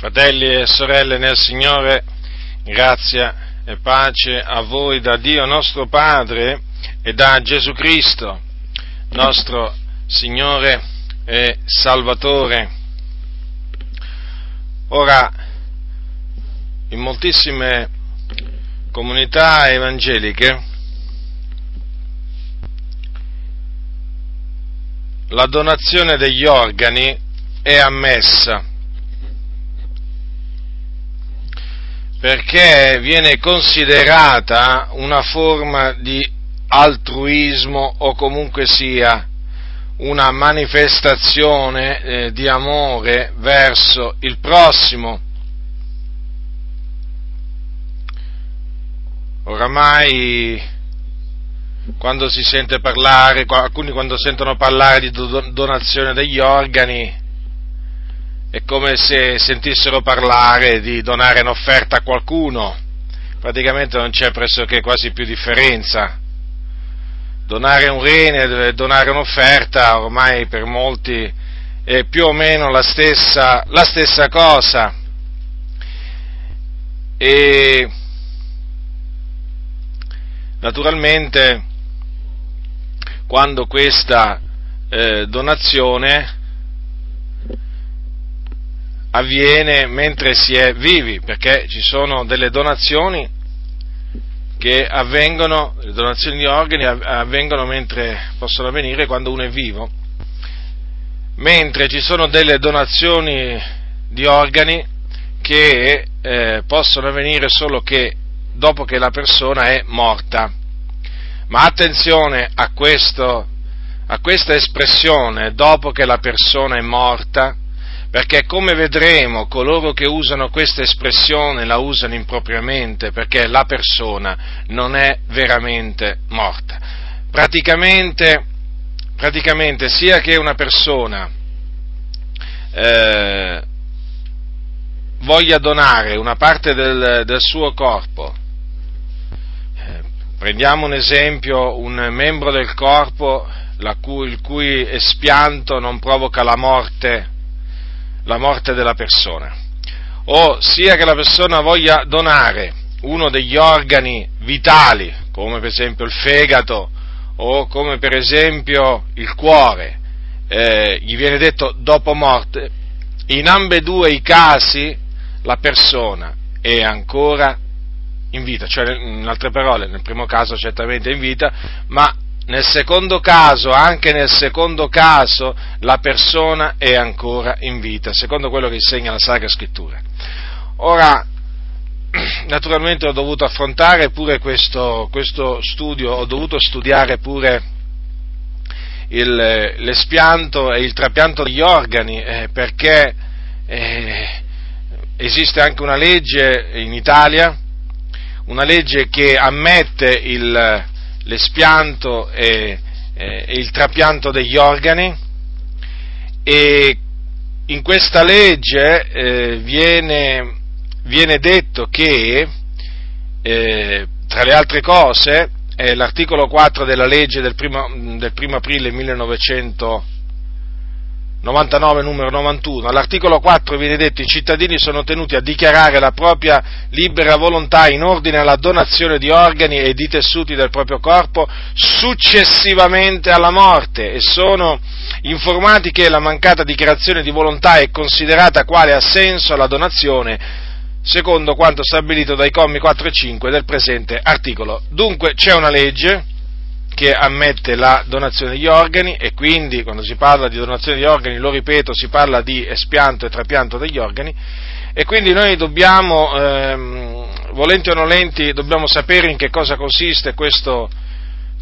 Fratelli e sorelle nel Signore, grazia e pace a voi da Dio nostro Padre e da Gesù Cristo, nostro Signore e Salvatore. Ora, in moltissime comunità evangeliche la donazione degli organi è ammessa perché viene considerata una forma di altruismo o comunque sia una manifestazione eh, di amore verso il prossimo. Oramai quando si sente parlare, alcuni quando sentono parlare di donazione degli organi, è come se sentissero parlare di donare un'offerta a qualcuno, praticamente non c'è pressoché quasi più differenza. Donare un rene e donare un'offerta ormai per molti è più o meno la stessa, la stessa cosa. E naturalmente quando questa eh, donazione avviene mentre si è vivi, perché ci sono delle donazioni che avvengono, le donazioni di organi avvengono mentre possono avvenire quando uno è vivo, mentre ci sono delle donazioni di organi che eh, possono avvenire solo che dopo che la persona è morta. Ma attenzione a, questo, a questa espressione, dopo che la persona è morta, perché come vedremo coloro che usano questa espressione la usano impropriamente, perché la persona non è veramente morta. Praticamente, praticamente sia che una persona eh, voglia donare una parte del, del suo corpo Prendiamo un esempio, un membro del corpo cui, il cui espianto non provoca la morte, la morte della persona. O sia che la persona voglia donare uno degli organi vitali, come per esempio il fegato o come per esempio il cuore, eh, gli viene detto dopo morte, in ambedue i casi la persona è ancora in vita, cioè in altre parole, nel primo caso certamente in vita, ma nel secondo caso, anche nel secondo caso, la persona è ancora in vita, secondo quello che insegna la Sacra Scrittura. Ora, naturalmente ho dovuto affrontare pure questo, questo studio, ho dovuto studiare pure il, l'espianto e il trapianto degli organi, eh, perché eh, esiste anche una legge in Italia una legge che ammette il, l'espianto e, e, il trapianto degli organi. E in questa legge eh, viene, viene, detto che, eh, tra le altre cose, è l'articolo 4 della legge del 1 del primo aprile 1900, 99 numero 91, all'articolo 4 viene detto i cittadini sono tenuti a dichiarare la propria libera volontà in ordine alla donazione di organi e di tessuti del proprio corpo successivamente alla morte e sono informati che la mancata dichiarazione di volontà è considerata quale assenso alla donazione secondo quanto stabilito dai commi 4 e 5 del presente articolo. Dunque c'è una legge che ammette la donazione degli organi e quindi quando si parla di donazione di organi, lo ripeto, si parla di espianto e trapianto degli organi e quindi noi dobbiamo, ehm, volenti o nolenti, dobbiamo sapere in che cosa consiste questo,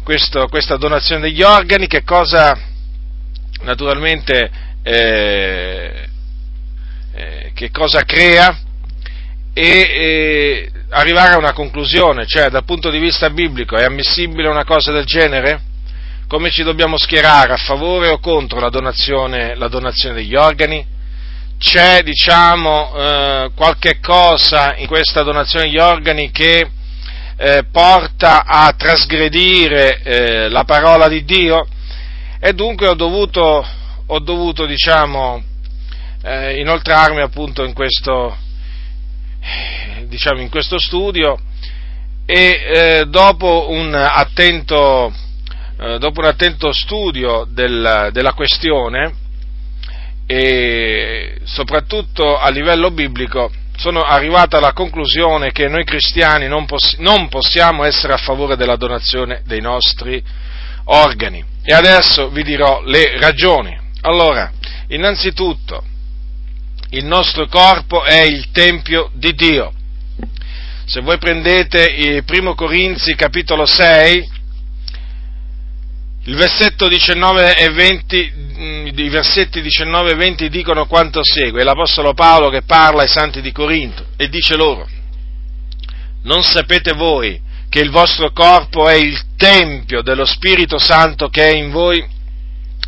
questo, questa donazione degli organi, che cosa naturalmente eh, eh, che cosa crea e eh, arrivare a una conclusione, cioè dal punto di vista biblico è ammissibile una cosa del genere? Come ci dobbiamo schierare a favore o contro la donazione, la donazione degli organi? C'è, diciamo, eh, qualche cosa in questa donazione degli organi che eh, porta a trasgredire eh, la parola di Dio? E dunque ho dovuto, ho dovuto diciamo, eh, inoltrarmi appunto in questo, diciamo, in questo studio e eh, dopo, un attento, eh, dopo un attento studio del, della questione e soprattutto a livello biblico sono arrivato alla conclusione che noi cristiani non, poss- non possiamo essere a favore della donazione dei nostri organi. E adesso vi dirò le ragioni. Allora, innanzitutto, il nostro corpo è il Tempio di Dio. Se voi prendete il primo Corinzi capitolo 6, il versetto 19 e 20, mm, i versetti 19 e 20 dicono quanto segue, è l'Apostolo Paolo che parla ai santi di Corinto e dice loro, non sapete voi che il vostro corpo è il Tempio dello Spirito Santo che è in voi,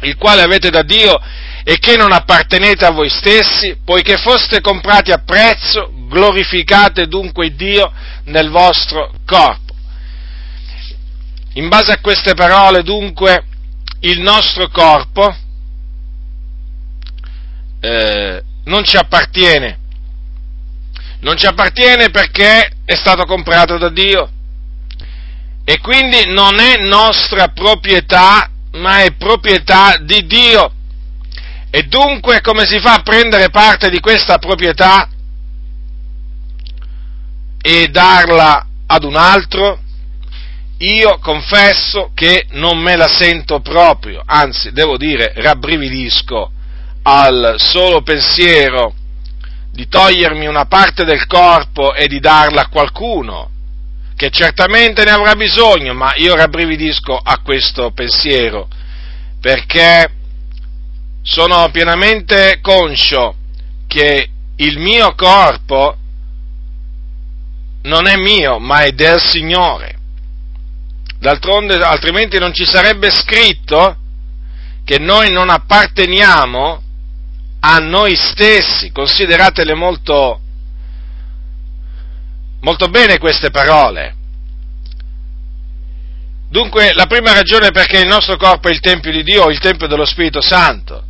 il quale avete da Dio e che non appartenete a voi stessi, poiché foste comprati a prezzo, glorificate dunque Dio nel vostro corpo. In base a queste parole, dunque, il nostro corpo eh, non ci appartiene. Non ci appartiene perché è stato comprato da Dio e quindi non è nostra proprietà, ma è proprietà di Dio. E dunque come si fa a prendere parte di questa proprietà e darla ad un altro? Io confesso che non me la sento proprio, anzi devo dire rabbrividisco al solo pensiero di togliermi una parte del corpo e di darla a qualcuno che certamente ne avrà bisogno, ma io rabbrividisco a questo pensiero perché sono pienamente conscio che il mio corpo non è mio, ma è del Signore. D'altronde, altrimenti non ci sarebbe scritto che noi non apparteniamo a noi stessi. Consideratele molto, molto bene queste parole. Dunque, la prima ragione perché il nostro corpo è il Tempio di Dio, il Tempio dello Spirito Santo.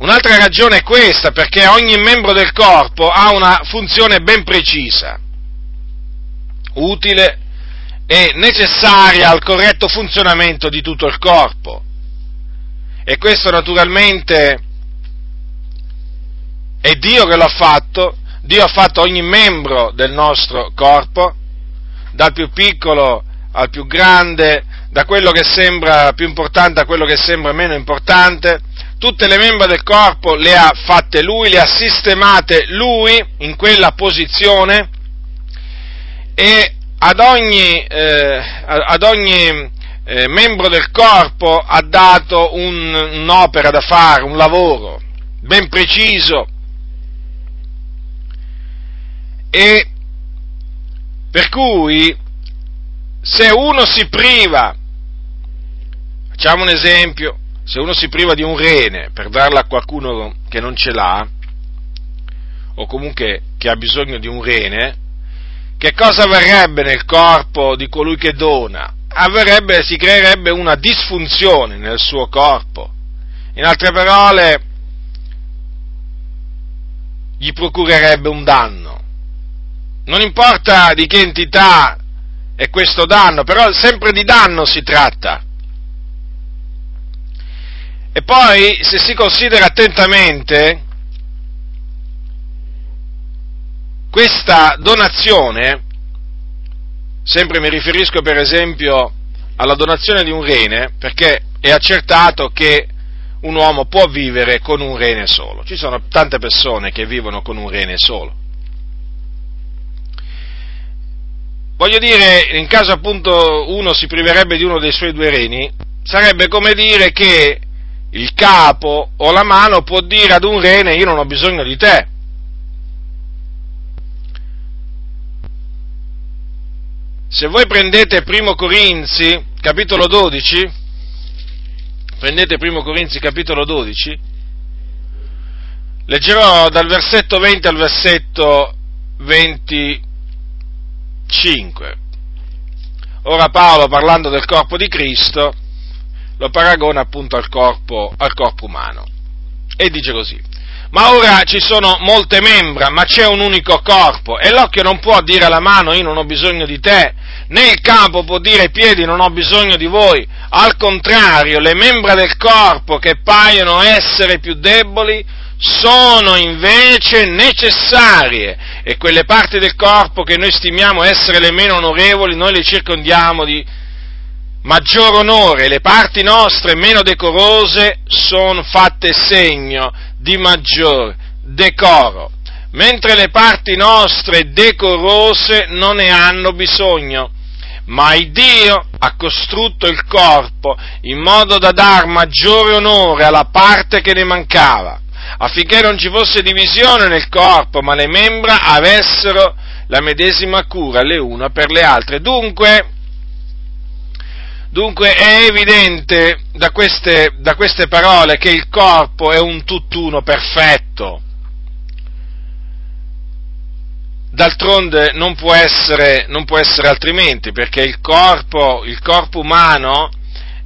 Un'altra ragione è questa, perché ogni membro del corpo ha una funzione ben precisa, utile e necessaria al corretto funzionamento di tutto il corpo. E questo naturalmente è Dio che l'ha fatto, Dio ha fatto ogni membro del nostro corpo, dal più piccolo al più grande, da quello che sembra più importante a quello che sembra meno importante, tutte le membra del corpo le ha fatte lui, le ha sistemate lui in quella posizione. E ad ogni, eh, ad ogni eh, membro del corpo ha dato un, un'opera da fare, un lavoro ben preciso. E per cui se uno si priva, facciamo un esempio, se uno si priva di un rene per darlo a qualcuno che non ce l'ha, o comunque che ha bisogno di un rene, che cosa avverrebbe nel corpo di colui che dona? Avverrebbe, si creerebbe una disfunzione nel suo corpo. In altre parole, gli procurerebbe un danno. Non importa di che entità è questo danno, però sempre di danno si tratta. E poi, se si considera attentamente, questa donazione, sempre mi riferisco per esempio alla donazione di un rene, perché è accertato che un uomo può vivere con un rene solo. Ci sono tante persone che vivono con un rene solo. Voglio dire, in caso appunto uno si priverebbe di uno dei suoi due reni, sarebbe come dire che il capo o la mano può dire ad un rene io non ho bisogno di te. Se voi prendete Primo Corinzi, capitolo 12, prendete Primo Corinzi, capitolo 12, leggerò dal versetto 20 al versetto 25. Ora Paolo, parlando del corpo di Cristo, lo paragona appunto al corpo, al corpo umano. E dice così, ma ora ci sono molte membra, ma c'è un unico corpo e l'occhio non può dire alla mano io non ho bisogno di te, né il capo può dire ai piedi non ho bisogno di voi. Al contrario, le membra del corpo che paiono essere più deboli sono invece necessarie e quelle parti del corpo che noi stimiamo essere le meno onorevoli, noi le circondiamo di maggior onore, le parti nostre meno decorose sono fatte segno di maggior decoro, mentre le parti nostre decorose non ne hanno bisogno. Ma il Dio ha costrutto il corpo in modo da dar maggiore onore alla parte che ne mancava, affinché non ci fosse divisione nel corpo, ma le membra avessero la medesima cura le una per le altre. Dunque, Dunque è evidente da queste, da queste parole che il corpo è un tutt'uno perfetto. D'altronde non può essere, non può essere altrimenti, perché il corpo, il corpo umano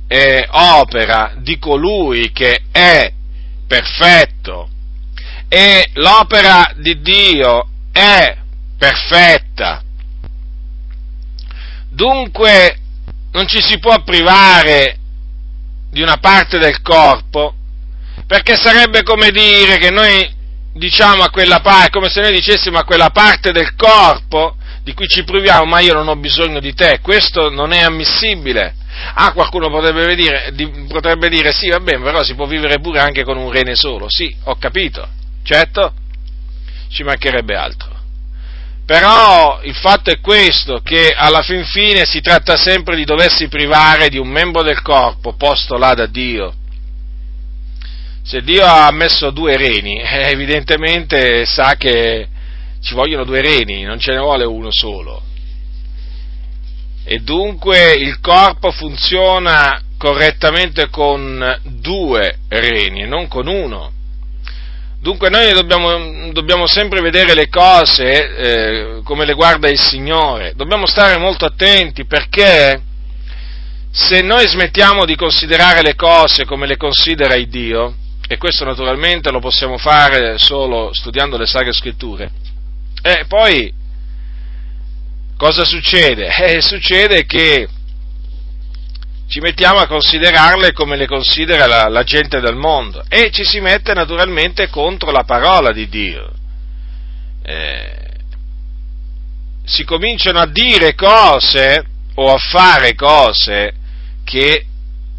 è opera di colui che è perfetto e l'opera di Dio è perfetta. Dunque non ci si può privare di una parte del corpo, perché sarebbe come dire che noi diciamo a quella parte, come se noi dicessimo a quella parte del corpo di cui ci priviamo, ma io non ho bisogno di te, questo non è ammissibile. Ah, qualcuno potrebbe dire, potrebbe dire sì, va bene, però si può vivere pure anche con un rene solo, sì, ho capito, certo, ci mancherebbe altro. Però il fatto è questo, che alla fin fine si tratta sempre di doversi privare di un membro del corpo posto là da Dio. Se Dio ha messo due reni, eh, evidentemente sa che ci vogliono due reni, non ce ne vuole uno solo. E dunque il corpo funziona correttamente con due reni e non con uno. Dunque noi dobbiamo, dobbiamo sempre vedere le cose eh, come le guarda il Signore, dobbiamo stare molto attenti perché se noi smettiamo di considerare le cose come le considera il Dio, e questo naturalmente lo possiamo fare solo studiando le Sacre Scritture, e poi cosa succede? Eh, succede che ci mettiamo a considerarle come le considera la, la, gente del mondo e ci si mette naturalmente contro la parola di Dio. Eh, si cominciano a dire cose o a fare cose che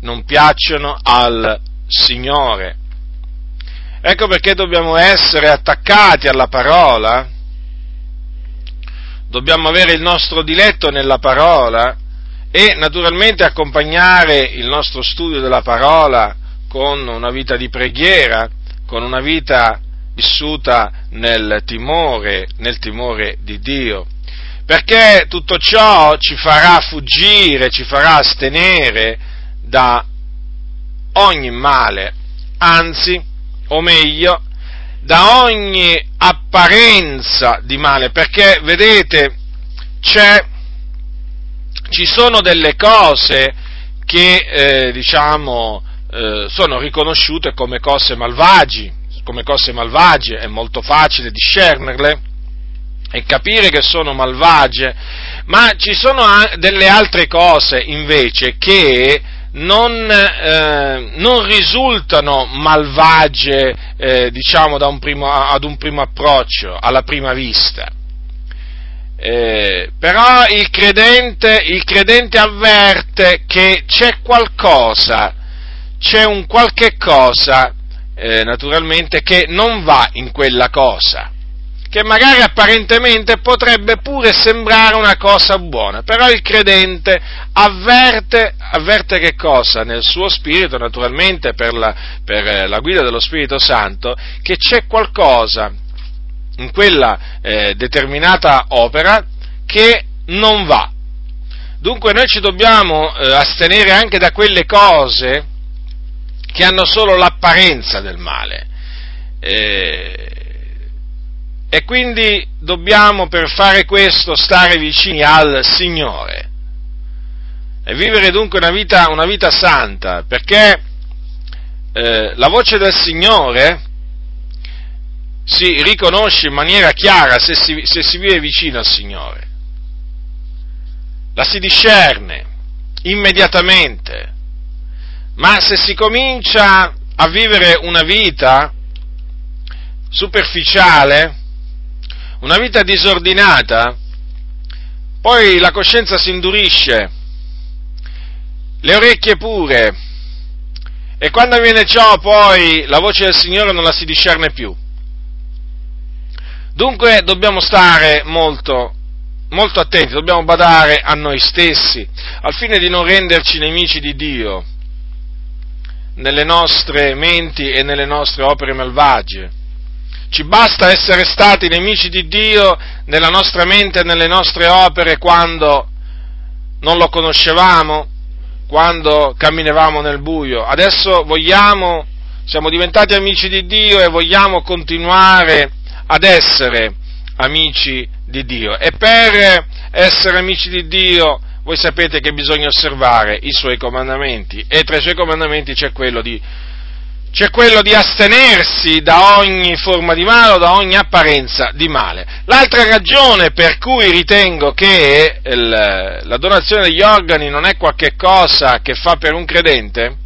non piacciono al Signore. Ecco perché dobbiamo essere attaccati alla parola, dobbiamo avere il nostro diletto nella parola e naturalmente accompagnare il nostro studio della parola con una vita di preghiera, con una vita vissuta nel timore, nel timore di Dio. Perché tutto ciò ci farà fuggire, ci farà astenere da ogni male, anzi, o meglio, da ogni apparenza di male, perché vedete, c'è ci sono delle cose che eh, diciamo eh, sono riconosciute come cose malvagi, come cose malvagie, è molto facile discernerle e capire che sono malvagie, ma ci sono delle altre cose invece che non, eh, non risultano malvagie, eh, diciamo, un primo, ad un primo approccio, alla prima vista. Eh, però il credente, il credente avverte che c'è qualcosa, c'è un qualche cosa, eh, naturalmente, che non va in quella cosa, che magari apparentemente potrebbe pure sembrare una cosa buona, però il credente avverte, avverte che cosa? Nel suo spirito, naturalmente, per la, per la guida dello Spirito Santo, che c'è qualcosa in quella eh, determinata opera che non va. Dunque noi ci dobbiamo eh, astenere anche da quelle cose che hanno solo l'apparenza del male. Eh, e quindi dobbiamo per fare questo stare vicini al Signore e vivere dunque una vita, una vita santa, perché eh, la voce del Signore si riconosce in maniera chiara se si, se si vive vicino al Signore. La si discerne immediatamente. Ma se si comincia a vivere una vita superficiale, una vita disordinata, poi la coscienza si indurisce, le orecchie pure, e quando avviene ciò poi la voce del Signore non la si discerne più. Dunque dobbiamo stare molto, molto attenti, dobbiamo badare a noi stessi, al fine di non renderci nemici di Dio nelle nostre menti e nelle nostre opere malvagie. Ci basta essere stati nemici di Dio nella nostra mente e nelle nostre opere quando non lo conoscevamo, quando camminavamo nel buio. Adesso vogliamo, siamo diventati amici di Dio e vogliamo continuare ad essere amici di Dio. E per essere amici di Dio voi sapete che bisogna osservare i suoi comandamenti e tra i suoi comandamenti c'è quello di, c'è quello di astenersi da ogni forma di male o da ogni apparenza di male. L'altra ragione per cui ritengo che il, la donazione degli organi non è qualcosa che fa per un credente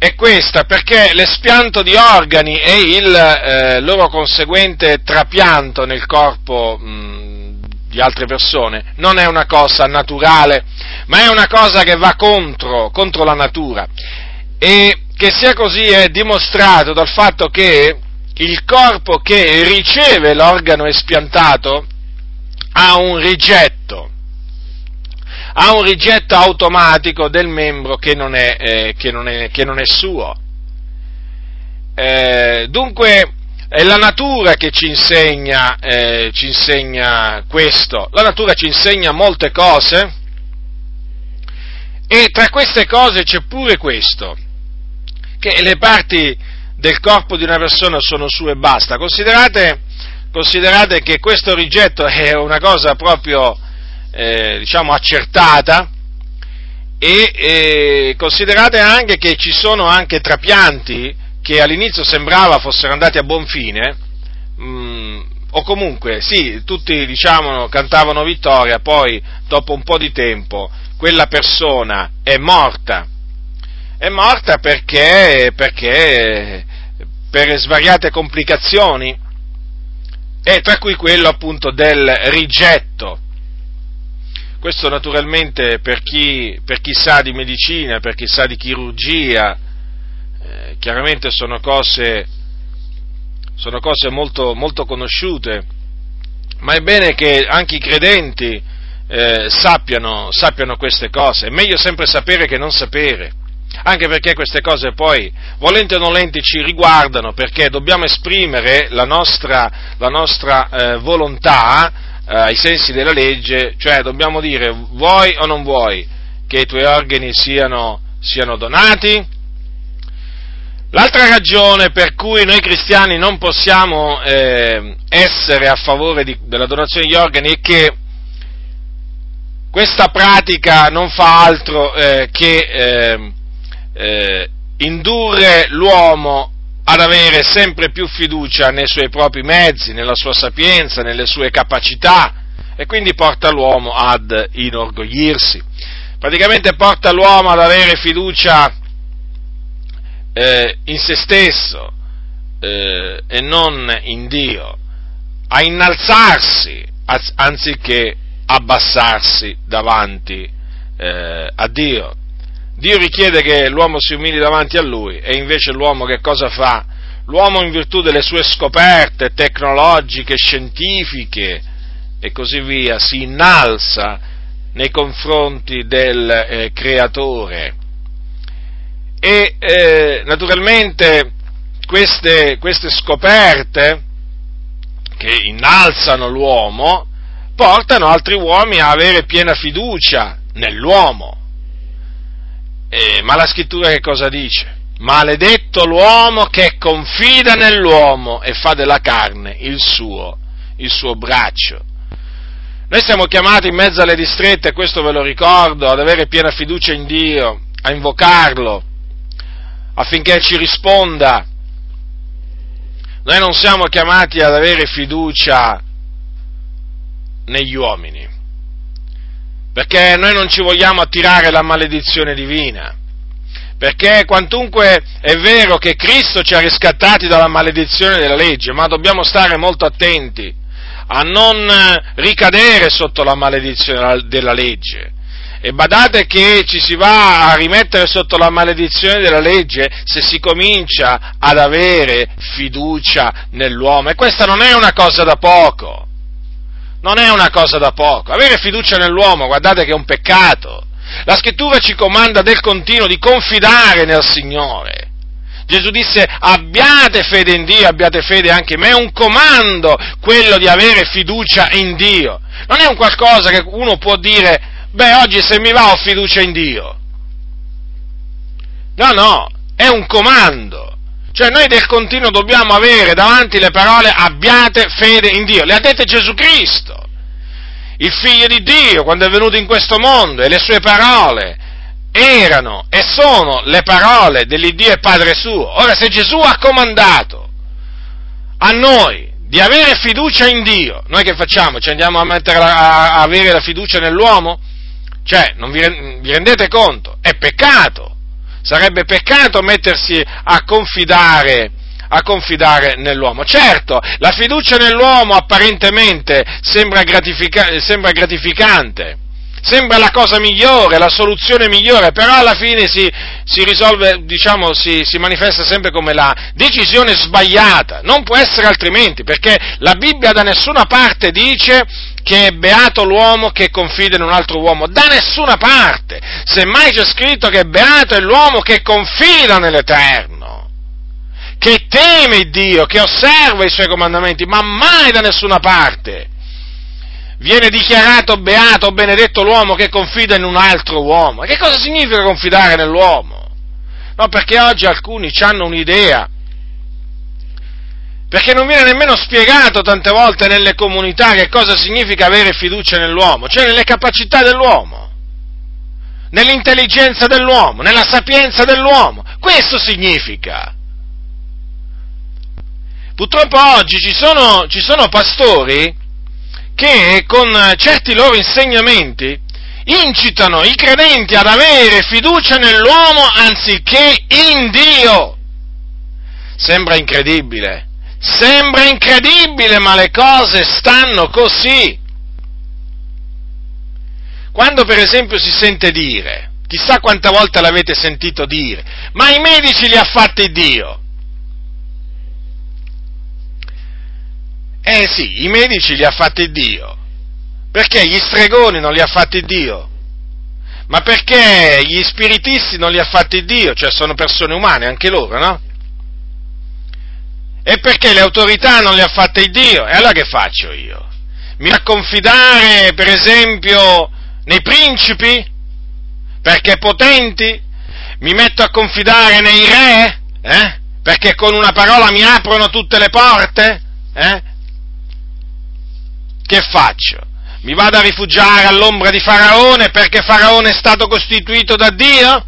è questa, perché l'espianto di organi e il eh, loro conseguente trapianto nel corpo mh, di altre persone non è una cosa naturale, ma è una cosa che va contro, contro la natura. E che sia così è dimostrato dal fatto che il corpo che riceve l'organo espiantato ha un rigetto ha un rigetto automatico del membro che non è, eh, che non è, che non è suo. Eh, dunque è la natura che ci insegna, eh, ci insegna questo, la natura ci insegna molte cose e tra queste cose c'è pure questo, che le parti del corpo di una persona sono sue e basta. Considerate, considerate che questo rigetto è una cosa proprio eh, diciamo accertata e eh, considerate anche che ci sono anche trapianti che all'inizio sembrava fossero andati a buon fine, mh, mm, o comunque sì, tutti diciamo cantavano vittoria, poi dopo un po' di tempo quella persona è morta. È morta perché, perché per svariate complicazioni, e tra cui quello appunto del rigetto questo naturalmente per chi, per chi sa di medicina, per chi sa di chirurgia, eh, chiaramente sono cose, sono cose molto, molto, conosciute, ma è bene che anche i credenti eh, sappiano, sappiano queste cose. È meglio sempre sapere che non sapere anche perché queste cose poi, volenti o nolenti, ci riguardano, perché dobbiamo esprimere la nostra, la nostra eh, volontà eh, ai sensi della legge, cioè dobbiamo dire vuoi o non vuoi che i tuoi organi siano, siano donati? L'altra ragione per cui noi cristiani non possiamo eh, essere a favore di, della donazione degli organi è che questa pratica non fa altro eh, che eh, eh indurre l'uomo ad avere sempre più fiducia nei suoi propri mezzi, nella sua sapienza, nelle sue capacità e quindi porta l'uomo ad inorgoglirsi. Praticamente porta l'uomo ad avere fiducia eh, in se stesso eh, e non in Dio, a innalzarsi anziché abbassarsi davanti eh, a Dio. Dio richiede che l'uomo si umili davanti a lui e invece l'uomo che cosa fa? L'uomo in virtù delle sue scoperte tecnologiche, scientifiche e così via si innalza nei confronti del eh, creatore. E eh, naturalmente queste, queste scoperte che innalzano l'uomo portano altri uomini a avere piena fiducia nell'uomo eh, ma la scrittura che cosa dice? Maledetto l'uomo che confida nell'uomo e fa della carne il suo, il suo braccio. Noi siamo chiamati in mezzo alle distrette, questo ve lo ricordo, ad avere piena fiducia in Dio, a invocarlo, affinché ci risponda. Noi non siamo chiamati ad avere fiducia negli uomini, perché noi non ci vogliamo attirare la maledizione divina, perché quantunque è vero che Cristo ci ha riscattati dalla maledizione della legge, ma dobbiamo stare molto attenti a non ricadere sotto la maledizione della legge. E badate che ci si va a rimettere sotto la maledizione della legge se si comincia ad avere fiducia nell'uomo. E questa non è una cosa da poco. Non è una cosa da poco. Avere fiducia nell'uomo, guardate che è un peccato. La scrittura ci comanda del continuo di confidare nel Signore. Gesù disse abbiate fede in Dio, abbiate fede anche in me, è un comando quello di avere fiducia in Dio. Non è un qualcosa che uno può dire, beh oggi se mi va ho fiducia in Dio. No, no, è un comando. Cioè noi del continuo dobbiamo avere davanti le parole abbiate fede in Dio. Le ha dette Gesù Cristo, il figlio di Dio, quando è venuto in questo mondo e le sue parole erano e sono le parole dell'Iddio e Padre suo. Ora se Gesù ha comandato a noi di avere fiducia in Dio, noi che facciamo? Ci andiamo a, a, a avere la fiducia nell'uomo? Cioè, non vi, vi rendete conto? È peccato. Sarebbe peccato mettersi a confidare, a confidare nell'uomo. Certo, la fiducia nell'uomo apparentemente sembra, gratifica- sembra gratificante, sembra la cosa migliore, la soluzione migliore, però alla fine si, si risolve, diciamo, si, si, manifesta sempre come la decisione sbagliata. Non può essere altrimenti, perché la Bibbia da nessuna parte dice che è beato l'uomo che confida in un altro uomo, da nessuna parte. Semmai c'è scritto che beato è l'uomo che confida nell'Eterno, che teme Dio, che osserva i suoi comandamenti, ma mai da nessuna parte viene dichiarato beato, benedetto l'uomo che confida in un altro uomo. Che cosa significa confidare nell'uomo? No, perché oggi alcuni hanno un'idea, perché non viene nemmeno spiegato tante volte nelle comunità che cosa significa avere fiducia nell'uomo, cioè nelle capacità dell'uomo, nell'intelligenza dell'uomo, nella sapienza dell'uomo. Questo significa. Purtroppo oggi ci sono, ci sono pastori che con certi loro insegnamenti incitano i credenti ad avere fiducia nell'uomo anziché in Dio. Sembra incredibile, sembra incredibile, ma le cose stanno così. Quando per esempio si sente dire, chissà quante volte l'avete sentito dire, ma i medici li ha fatti Dio. Eh sì, i medici li ha fatti Dio. Perché gli stregoni non li ha fatti Dio? Ma perché gli spiritisti non li ha fatti Dio? Cioè sono persone umane anche loro, no? E perché le autorità non le ha fatte Dio? E allora che faccio io? Mi va a confidare, per esempio, nei principi? Perché potenti? Mi metto a confidare nei re? Eh? Perché con una parola mi aprono tutte le porte? Eh? che faccio? Mi vado a rifugiare all'ombra di Faraone perché Faraone è stato costituito da Dio?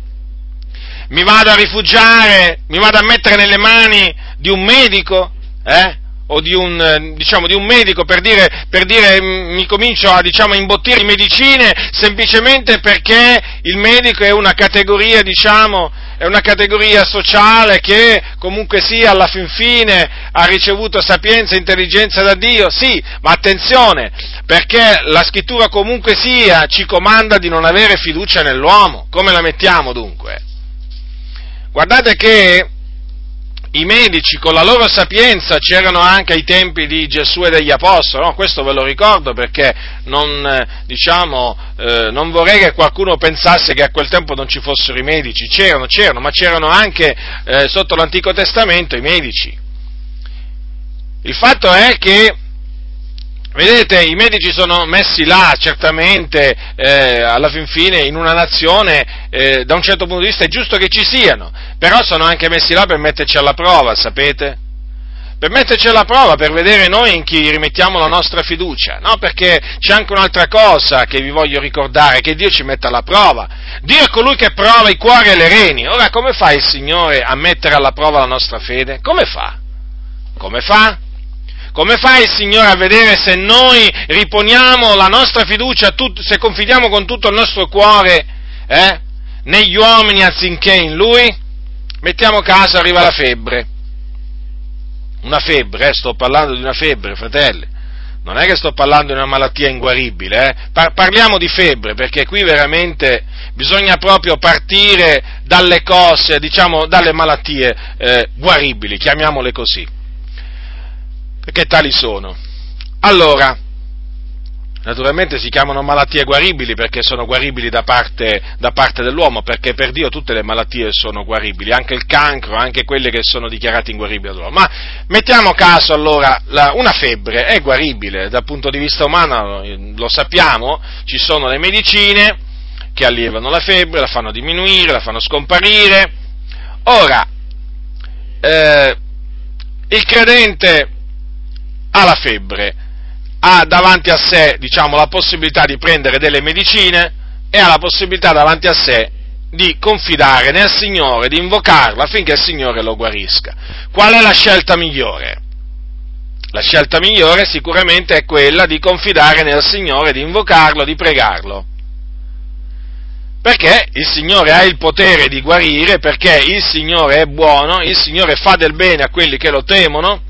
Mi vado a rifugiare, mi vado a mettere nelle mani di un medico? Eh? o di un, diciamo, di un medico per dire, per dire, mm, mi comincio a diciamo, imbottire medicine semplicemente perché il medico è una categoria, diciamo, è una categoria sociale che comunque sia alla fin fine ha ricevuto sapienza e intelligenza da Dio, sì, ma attenzione, perché la scrittura comunque sia ci comanda di non avere fiducia nell'uomo, come la mettiamo dunque? Guardate che i medici con la loro sapienza c'erano anche ai tempi di Gesù e degli Apostoli, no? questo ve lo ricordo perché non, eh, diciamo, eh, non, vorrei che qualcuno pensasse che a quel tempo non ci fossero i medici, c'erano, c'erano, ma c'erano anche eh, sotto l'Antico Testamento i medici. Il fatto è che Vedete, i medici sono messi là, certamente, eh, alla fin fine, in una nazione, eh, da un certo punto di vista è giusto che ci siano, però sono anche messi là per metterci alla prova, sapete? Per metterci alla prova, per vedere noi in chi rimettiamo la nostra fiducia, no? Perché c'è anche un'altra cosa che vi voglio ricordare, che Dio ci mette alla prova. Dio è colui che prova i cuori e le reni. Ora, come fa il Signore a mettere alla prova la nostra fede? Come fa? come fa? Come fa il Signore a vedere se noi riponiamo la nostra fiducia, se confidiamo con tutto il nostro cuore eh, negli uomini anziché in Lui? Mettiamo caso arriva la febbre. Una febbre, eh, sto parlando di una febbre, fratelli. Non è che sto parlando di una malattia inguaribile, eh? Par- parliamo di febbre, perché qui veramente bisogna proprio partire dalle cose, diciamo, dalle malattie eh, guaribili, chiamiamole così perché tali sono. Allora, naturalmente si chiamano malattie guaribili perché sono guaribili da parte, da parte, dell'uomo, perché per Dio tutte le malattie sono guaribili, anche il cancro, anche quelle che sono dichiarate inguaribili dall'uomo. Ma mettiamo caso allora, la, una febbre è guaribile dal punto di vista umano, lo sappiamo, ci sono le medicine che allievano la febbre, la fanno diminuire, la fanno scomparire. Ora, eh, il credente ha la febbre, ha davanti a sé, diciamo, la possibilità di prendere delle medicine e ha la possibilità davanti a sé di confidare nel Signore, di invocarlo affinché il Signore lo guarisca. Qual è la scelta migliore? La scelta migliore sicuramente è quella di confidare nel Signore, di invocarlo, di pregarlo. Perché il Signore ha il potere di guarire, perché il Signore è buono, il Signore fa del bene a quelli che lo temono,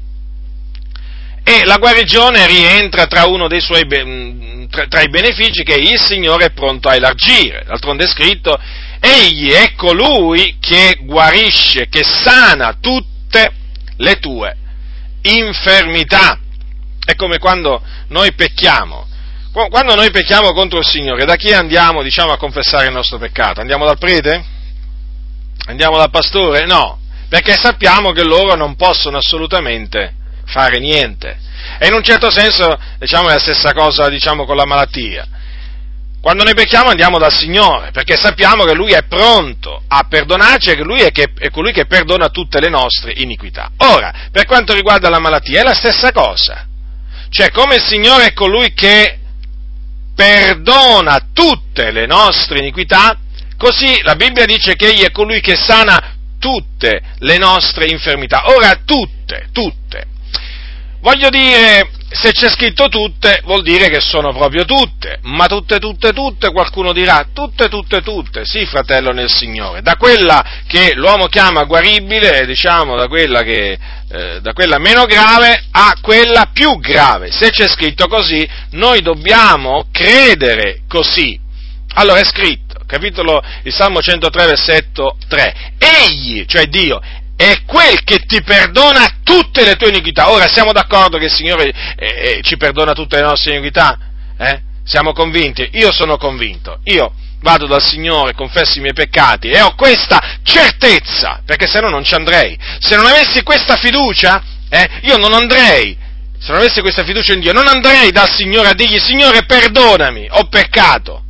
e la guarigione rientra tra, suoi, mm, tra, tra i benefici che il Signore è pronto a elargire. D'altronde è scritto, egli è colui che guarisce, che sana tutte le tue infermità. È come quando noi pecchiamo. Quando noi pecchiamo contro il Signore, da chi andiamo, diciamo, a confessare il nostro peccato? Andiamo dal prete? Andiamo dal pastore? No, perché sappiamo che loro non possono assolutamente fare niente. E in un certo senso, diciamo, è la stessa cosa, diciamo, con la malattia. Quando noi pecchiamo andiamo dal Signore, perché sappiamo che Lui è pronto a perdonarci e che Lui è, che, è colui che perdona tutte le nostre iniquità. Ora, per quanto riguarda la malattia, è la stessa cosa. Cioè, come il Signore è colui che perdona tutte le nostre iniquità, così la Bibbia dice che Egli è colui che sana tutte le nostre infermità. Ora, tutte, tutte. Voglio dire, se c'è scritto tutte, vuol dire che sono proprio tutte, ma tutte, tutte, tutte, qualcuno dirà, tutte, tutte, tutte, sì, fratello nel Signore, da quella che l'uomo chiama guaribile, diciamo, da quella, che, eh, da quella meno grave a quella più grave. Se c'è scritto così, noi dobbiamo credere così. Allora è scritto, capitolo, il Salmo 103, versetto 3, egli, cioè Dio, è quel che ti perdona tutte le tue iniquità. Ora siamo d'accordo che il Signore eh, eh, ci perdona tutte le nostre iniquità? Eh? Siamo convinti? Io sono convinto. Io vado dal Signore, confesso i miei peccati e ho questa certezza, perché se no non ci andrei. Se non avessi questa fiducia, eh, io non andrei. Se non avessi questa fiducia in Dio, non andrei dal Signore a dirgli, Signore, perdonami, ho peccato.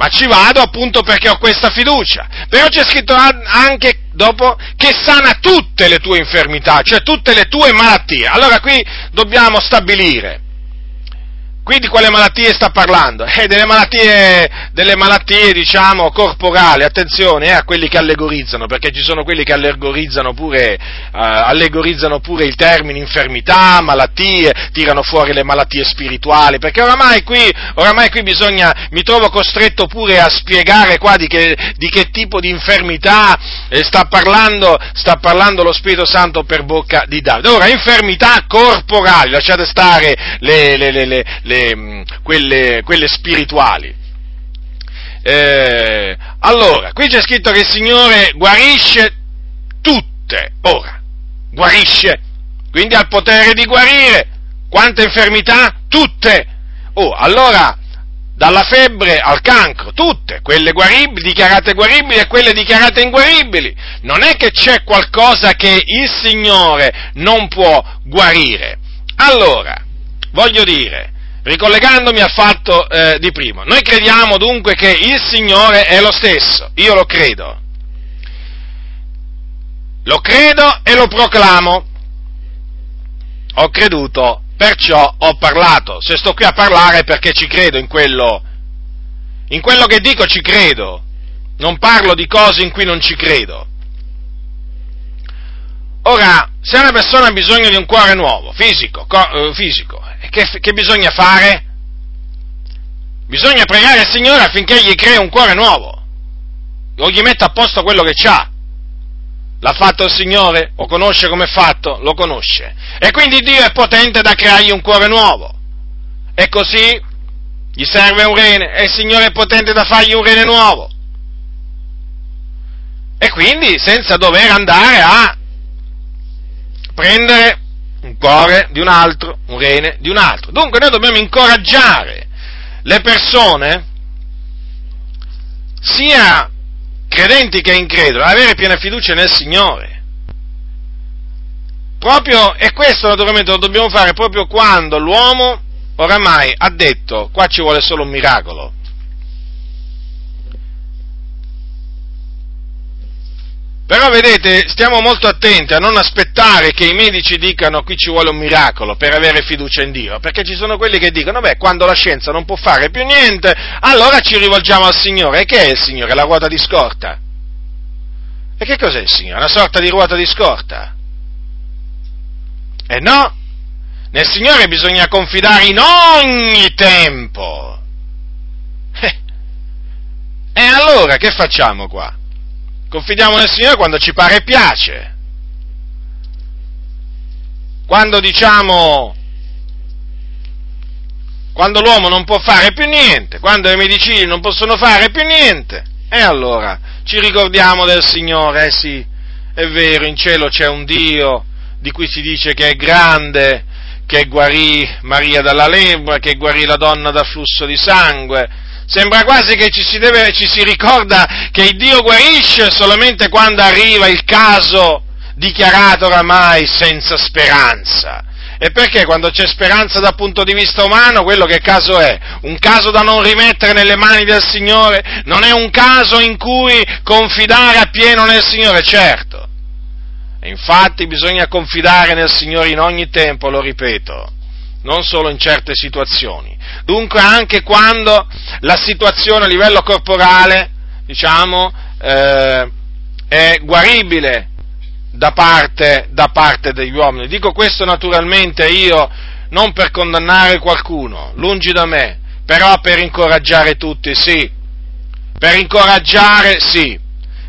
Ma ci vado appunto perché ho questa fiducia. Però c'è scritto anche dopo che sana tutte le tue infermità, cioè tutte le tue malattie. Allora qui dobbiamo stabilire Qui di quale malattie sta parlando? Eh, delle malattie, delle malattie, diciamo, corporali, attenzione eh, a quelli che allegorizzano, perché ci sono quelli che allegorizzano pure, eh, allegorizzano pure il termine infermità, malattie, tirano fuori le malattie spirituali, perché oramai qui, oramai qui bisogna, mi trovo costretto pure a spiegare qua di che, di che tipo di infermità sta parlando, sta parlando lo Spirito Santo per bocca di Davide. Ora, infermità corporali, lasciate stare le, le, le, le Mm, quelle, quelle spirituali. Eh, allora, qui c'è scritto che il Signore guarisce tutte, ora, guarisce, quindi ha il potere di guarire. Quante infermità? Tutte. Oh, allora, dalla febbre al cancro, tutte, quelle guaribili, dichiarate guaribili e quelle dichiarate inguaribili. Non è che c'è qualcosa che il Signore non può guarire. Allora, voglio dire, ricollegandomi al fatto eh, di prima. Noi crediamo dunque che il Signore è lo stesso, io lo credo. Lo credo e lo proclamo. Ho creduto, perciò ho parlato. Se sto qui a parlare è perché ci credo in quello, in quello che dico ci credo. Non parlo di cose in cui non ci credo. Ora, se una persona ha bisogno di un cuore nuovo, fisico, co- eh, fisico che, che bisogna fare? Bisogna pregare al Signore affinché gli crei un cuore nuovo, o gli metta a posto quello che ha. L'ha fatto il Signore? O conosce come è fatto? Lo conosce. E quindi Dio è potente da creargli un cuore nuovo. E così gli serve un rene e il Signore è potente da fargli un rene nuovo. E quindi senza dover andare a prendere un cuore di un altro, un rene di un altro. Dunque noi dobbiamo incoraggiare le persone, sia credenti che increduli, ad avere piena fiducia nel Signore. Proprio, e questo naturalmente lo dobbiamo fare proprio quando l'uomo oramai ha detto qua ci vuole solo un miracolo. Però vedete, stiamo molto attenti a non aspettare che i medici dicano qui ci vuole un miracolo per avere fiducia in Dio, perché ci sono quelli che dicono, beh, quando la scienza non può fare più niente, allora ci rivolgiamo al Signore. E che è il Signore? La ruota di scorta. E che cos'è il Signore? Una sorta di ruota di scorta? E no, nel Signore bisogna confidare in ogni tempo. Eh. E allora che facciamo qua? Confidiamo nel Signore quando ci pare e piace. Quando diciamo, quando l'uomo non può fare più niente, quando i medicini non possono fare più niente, e allora ci ricordiamo del Signore, eh sì, è vero, in cielo c'è un Dio di cui si dice che è grande, che guarì Maria dalla lebbra, che guarì la donna dal flusso di sangue, Sembra quasi che ci si, deve, ci si ricorda che Dio guarisce solamente quando arriva il caso dichiarato oramai senza speranza. E perché quando c'è speranza dal punto di vista umano, quello che caso è? Un caso da non rimettere nelle mani del Signore? Non è un caso in cui confidare appieno nel Signore, certo. E infatti bisogna confidare nel Signore in ogni tempo, lo ripeto non solo in certe situazioni. Dunque anche quando la situazione a livello corporale, diciamo, eh, è guaribile da parte, da parte degli uomini. Dico questo naturalmente io non per condannare qualcuno, lungi da me, però per incoraggiare tutti, sì. Per incoraggiare, sì,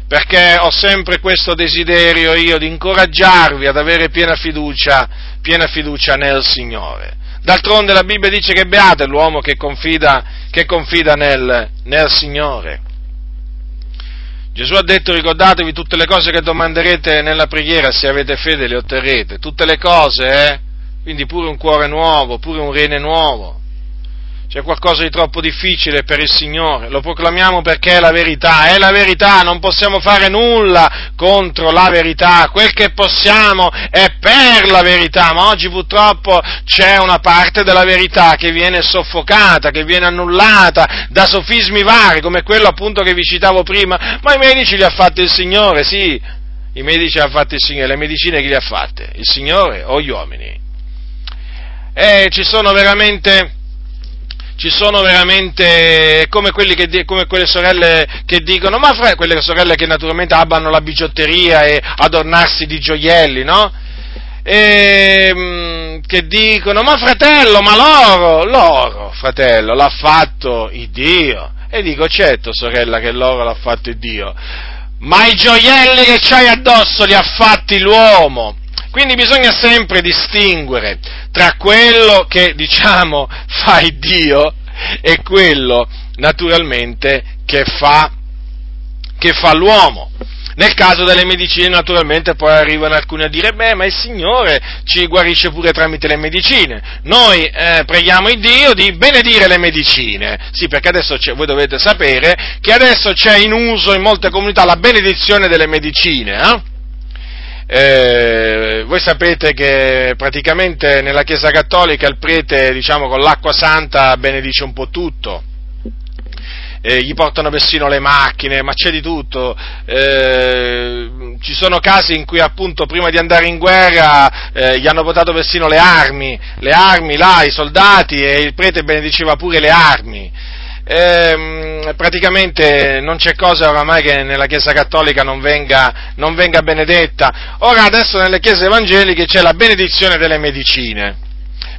perché ho sempre questo desiderio io di incoraggiarvi ad avere piena fiducia, piena fiducia nel Signore. D'altronde la Bibbia dice che beato è l'uomo che confida, che confida nel, nel Signore. Gesù ha detto ricordatevi tutte le cose che domanderete nella preghiera, se avete fede le otterrete, tutte le cose, eh? Quindi pure un cuore nuovo, pure un rene nuovo c'è qualcosa di troppo difficile per il Signore, lo proclamiamo perché è la verità, è la verità, non possiamo fare nulla contro la verità, quel che possiamo è per la verità, ma oggi purtroppo c'è una parte della verità che viene soffocata, che viene annullata da sofismi vari, come quello appunto che vi citavo prima, ma i medici li ha fatti il Signore, sì, i medici li ha fatti il Signore, le medicine chi le ha fatte? Il Signore o gli uomini? E ci sono veramente ci sono veramente come, che, come, quelle sorelle che dicono, ma fra, quelle sorelle che naturalmente abbiano la bigiotteria e adornarsi di gioielli, no? E, mm, che dicono, ma fratello, ma l'oro, l'oro, fratello, l'ha fatto il Dio. E dico, certo, sorella, che l'oro l'ha fatto il Dio, ma i gioielli che c'hai addosso li ha fatti l'uomo. Quindi bisogna sempre distinguere tra quello che, diciamo, fa Dio e quello, naturalmente, che fa, che fa l'uomo. Nel caso delle medicine, naturalmente, poi arrivano alcuni a dire, beh, ma il Signore ci guarisce pure tramite le medicine. Noi eh, preghiamo il Dio di benedire le medicine. Sì, perché adesso voi dovete sapere che adesso c'è in uso in molte comunità la benedizione delle medicine, eh? Eh, voi sapete che praticamente nella Chiesa Cattolica il prete, diciamo, con l'acqua santa benedice un po' tutto. Eh, gli portano persino le macchine, ma c'è di tutto. Eh, ci sono casi in cui appunto prima di andare in guerra eh, gli hanno portato persino le armi, le armi là, i soldati e il prete benediceva pure le armi. Ehm, praticamente non c'è cosa oramai che nella Chiesa Cattolica non venga, non venga benedetta. Ora adesso nelle Chiese Evangeliche c'è la benedizione delle medicine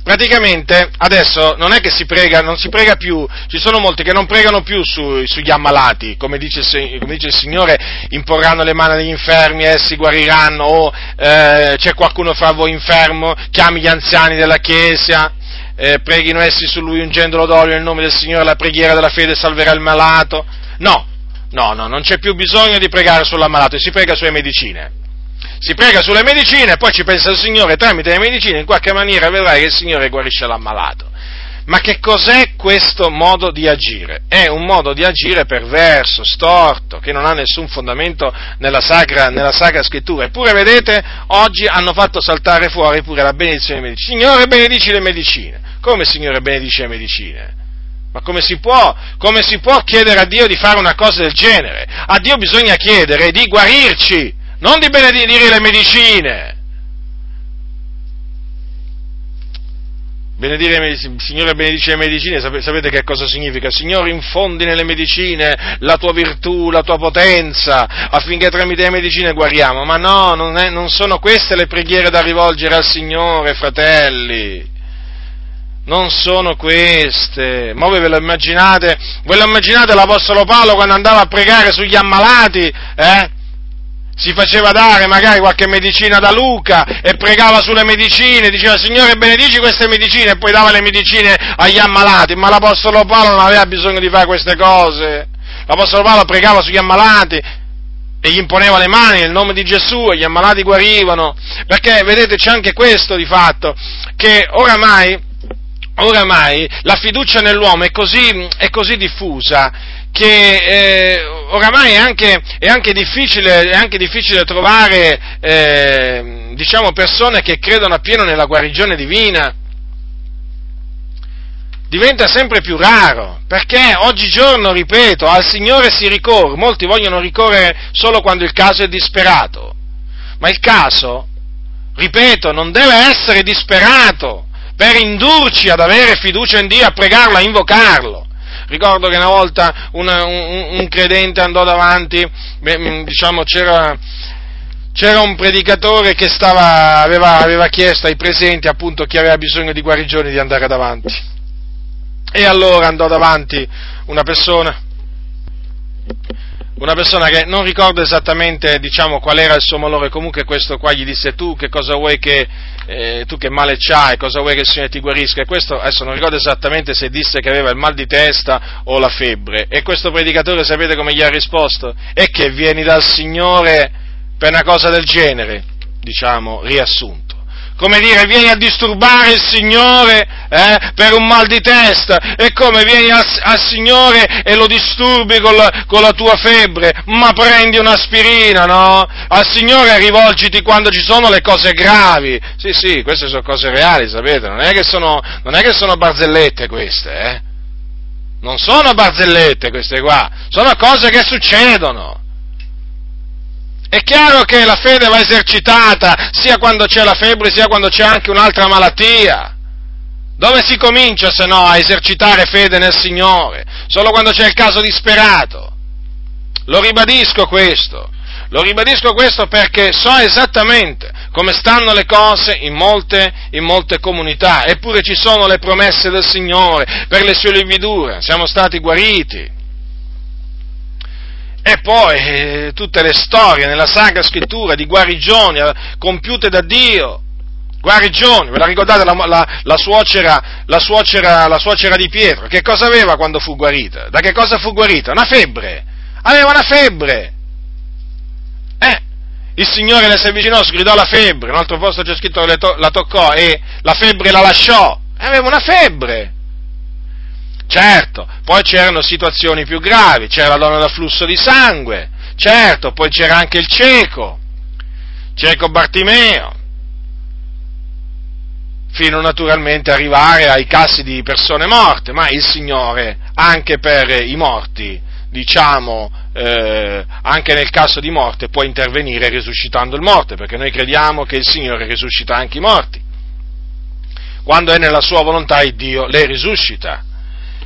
praticamente adesso non è che si prega, non si prega più, ci sono molti che non pregano più su, sugli ammalati, come dice, come dice, il Signore, imporranno le mani agli infermi, essi guariranno, o eh, c'è qualcuno fra voi infermo, chiami gli anziani della Chiesa, eh, preghino essi su lui ungendolo d'olio nel nome del Signore, la preghiera della fede salverà il malato. No, no, no, non c'è più bisogno di pregare sull'ammalato, si prega sulle medicine si prega sulle medicine e poi ci pensa il Signore tramite le medicine, in qualche maniera vedrai che il Signore guarisce l'ammalato. Ma che cos'è questo modo di agire? È un modo di agire perverso, storto, che non ha nessun fondamento nella sacra, nella sacra scrittura. Eppure, vedete, oggi hanno fatto saltare fuori pure la benedizione delle medicine. Signore, benedici le medicine. Come Signore benedice le medicine? Ma come si, può, come si può chiedere a Dio di fare una cosa del genere? A Dio bisogna chiedere di guarirci non di benedire le medicine. Benedire, Signore benedice le medicine, sapete che cosa significa? Signore infondi nelle medicine la tua virtù, la tua potenza, affinché tramite le medicine guariamo. Ma no, non, è, non sono queste le preghiere da rivolgere al Signore, fratelli non sono queste. Ma voi ve lo immaginate? Ve lo immaginate l'Apostolo Paolo quando andava a pregare sugli ammalati? Eh? Si faceva dare magari qualche medicina da Luca e pregava sulle medicine, diceva Signore benedici queste medicine e poi dava le medicine agli ammalati, ma l'Apostolo Paolo non aveva bisogno di fare queste cose. L'Apostolo Paolo pregava sugli ammalati e gli imponeva le mani nel nome di Gesù e gli ammalati guarivano, perché vedete c'è anche questo di fatto, che oramai, oramai la fiducia nell'uomo è così, è così diffusa che eh, oramai è anche, è, anche è anche, difficile, trovare eh, diciamo, persone che credono appieno nella guarigione divina. Diventa sempre più raro, perché oggigiorno, ripeto, al Signore si ricorre, molti vogliono ricorrere solo quando il caso è disperato, ma il caso, ripeto, non deve essere disperato per indurci ad avere fiducia in Dio, a pregarlo, a invocarlo Ricordo che una volta una, un, un, credente andò davanti, beh, diciamo c'era, c'era un predicatore che stava, aveva, aveva, chiesto ai presenti appunto chi aveva bisogno di guarigione di andare davanti. E allora andò davanti una persona, una persona che non ricordo esattamente diciamo, qual era il suo malore, comunque questo qua gli disse tu che cosa vuoi che, eh, tu che male c'hai, cosa vuoi che il Signore ti guarisca, e questo adesso non ricordo esattamente se disse che aveva il mal di testa o la febbre, e questo predicatore sapete come gli ha risposto? E che vieni dal Signore per una cosa del genere, diciamo, riassunto come dire, vieni a disturbare il Signore eh, per un mal di testa, e come vieni al, Signore e lo disturbi con la, con la, tua febbre, ma prendi un'aspirina, no? Al Signore rivolgiti quando ci sono le cose gravi. Sì, sì, queste sono cose reali, sapete, non è che sono, non è che sono barzellette queste, eh? Non sono barzellette queste qua, sono cose che succedono. È chiaro che la fede va esercitata sia quando c'è la febbre sia quando c'è anche un'altra malattia. Dove si comincia se no a esercitare fede nel Signore? Solo quando c'è il caso disperato. Lo ribadisco questo. Lo ribadisco questo perché so esattamente come stanno le cose in molte, in molte, comunità, eppure ci sono le promesse del Signore per le sue lividure, siamo stati guariti, e poi eh, tutte le storie nella Sacra Scrittura di guarigioni eh, compiute da Dio. Guarigioni, ve la ricordate la, la, la, suocera, suocera, la suocera di Pietro? Che cosa aveva quando fu guarita? Da che cosa fu guarita? Una febbre. Aveva una febbre. Eh, il Signore le si avvicinò, sgridò la febbre, in un altro posto c'è scritto che la toccò e la febbre la lasciò. Aveva una febbre. Certo, poi c'erano situazioni più gravi, c'era la donna da flusso di sangue, certo, poi c'era anche il cieco, cieco Bartimeo, fino naturalmente ad arrivare ai casi di persone morte, ma il Signore anche per i morti, diciamo, eh, anche nel caso di morte può intervenire risuscitando il morto, perché noi crediamo che il Signore risuscita anche i morti. Quando è nella sua volontà Dio le risuscita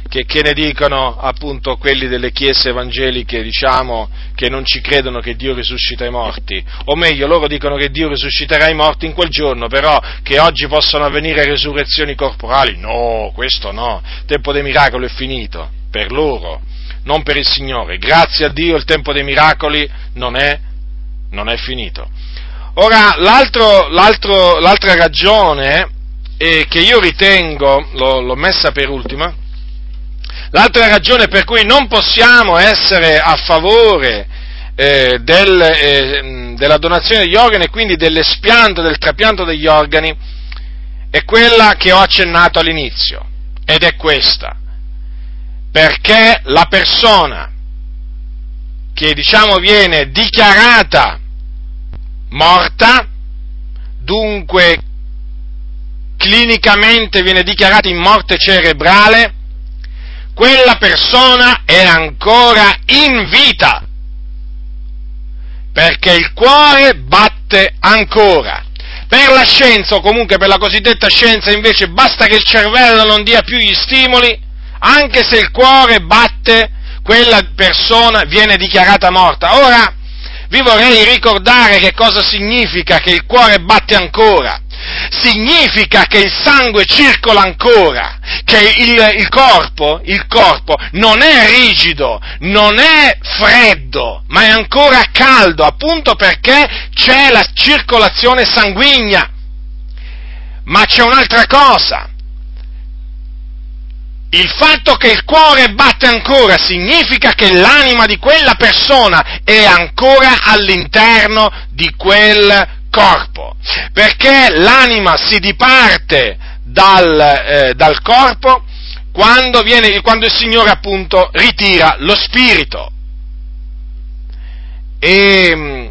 che, che, ne dicono appunto quelli delle chiese evangeliche, diciamo, che non ci credono che Dio risuscita i morti, o meglio, loro dicono che Dio risusciterà i morti in quel giorno, però che oggi possono avvenire resurrezioni corporali, no, questo no, il tempo dei miracoli è finito, per loro, non per il Signore, grazie a Dio il tempo dei miracoli non è, non è finito. Ora, l'altro, l'altro, l'altra ragione eh, che io ritengo, l'ho, l'ho messa per ultima, L'altra ragione per cui non possiamo essere a favore eh, del, eh, della donazione degli organi e quindi dell'espianto, del trapianto degli organi, è quella che ho accennato all'inizio, ed è questa, perché la persona che diciamo viene dichiarata morta, dunque clinicamente viene dichiarata in morte cerebrale, quella persona è ancora in vita, perché il cuore batte ancora. Per la scienza, o comunque per la cosiddetta scienza, invece, basta che il cervello non dia più gli stimoli, anche se il cuore batte, quella persona viene dichiarata morta. Ora, vi vorrei ricordare che cosa significa che il cuore batte ancora significa che il sangue circola ancora, che il, il, corpo, il corpo non è rigido, non è freddo, ma è ancora caldo, appunto perché c'è la circolazione sanguigna. Ma c'è un'altra cosa. Il fatto che il cuore batte ancora significa che l'anima di quella persona è ancora all'interno di quel corpo, perché l'anima si diparte dal, eh, dal corpo quando, viene, quando il Signore appunto ritira lo spirito. E mm,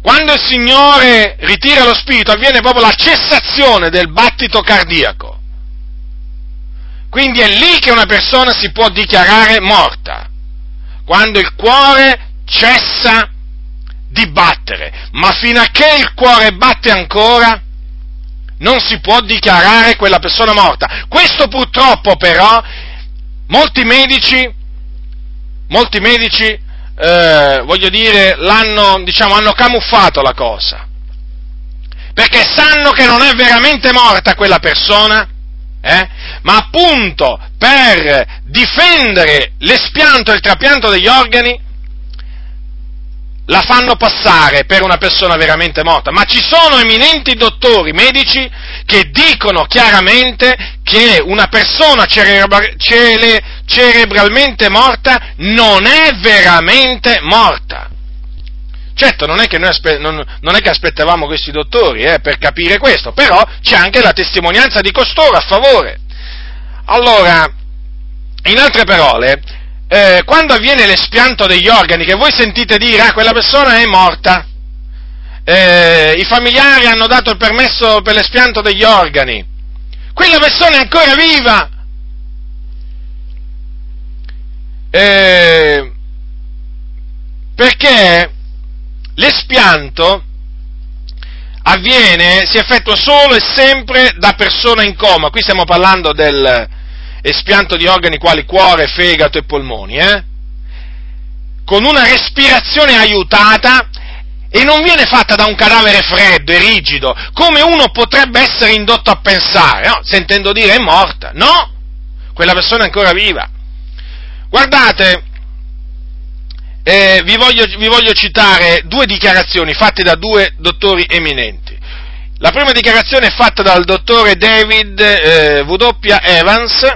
quando il Signore ritira lo spirito avviene proprio la cessazione del battito cardiaco. Quindi è lì che una persona si può dichiarare morta, quando il cuore cessa di battere, ma fino a che il cuore batte ancora, non si può dichiarare quella persona morta. Questo purtroppo però molti medici, molti medici, eh, voglio dire, l'hanno, diciamo, hanno camuffato la cosa. Perché sanno che non è veramente morta quella persona, eh? ma appunto per difendere l'espianto e il trapianto degli organi, la fanno passare per una persona veramente morta, ma ci sono eminenti dottori medici che dicono chiaramente che una persona cerebra- cere- cerebralmente morta non è veramente morta. Certo, non è che aspe- non, non è che aspettavamo questi dottori eh, per capire questo, però c'è anche la testimonianza di costoro a favore. Allora, in altre parole, eh, quando avviene l'espianto degli organi, che voi sentite dire, ah, quella persona è morta, eh, i familiari hanno dato il permesso per l'espianto degli organi, quella persona è ancora viva. Eh, perché l'espianto avviene, si effettua solo e sempre da persona in coma. Qui stiamo parlando del, espianto di organi quali cuore, fegato e polmoni, eh? con una respirazione aiutata e non viene fatta da un cadavere freddo e rigido, come uno potrebbe essere indotto a pensare, no? sentendo dire è morta. No, quella persona è ancora viva. Guardate, eh, vi, voglio, vi, voglio, citare due dichiarazioni fatte da due dottori eminenti. La prima dichiarazione è fatta dal dottore David eh, W. Evans,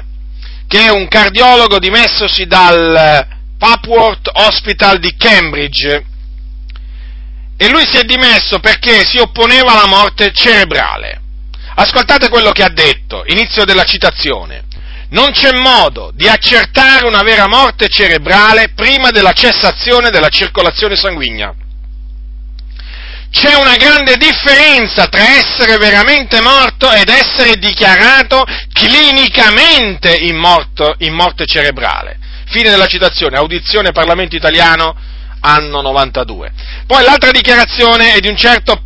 che è un cardiologo dimessosi dal Papworth Hospital di Cambridge. E lui si è dimesso perché si opponeva alla morte cerebrale. Ascoltate quello che ha detto, inizio della citazione. Non c'è modo di accertare una vera morte cerebrale prima della cessazione della circolazione sanguigna c'è una grande differenza tra essere veramente morto ed essere dichiarato clinicamente in, in morte cerebrale. Fine della citazione, audizione Parlamento italiano, anno 92. Poi l'altra dichiarazione è di un certo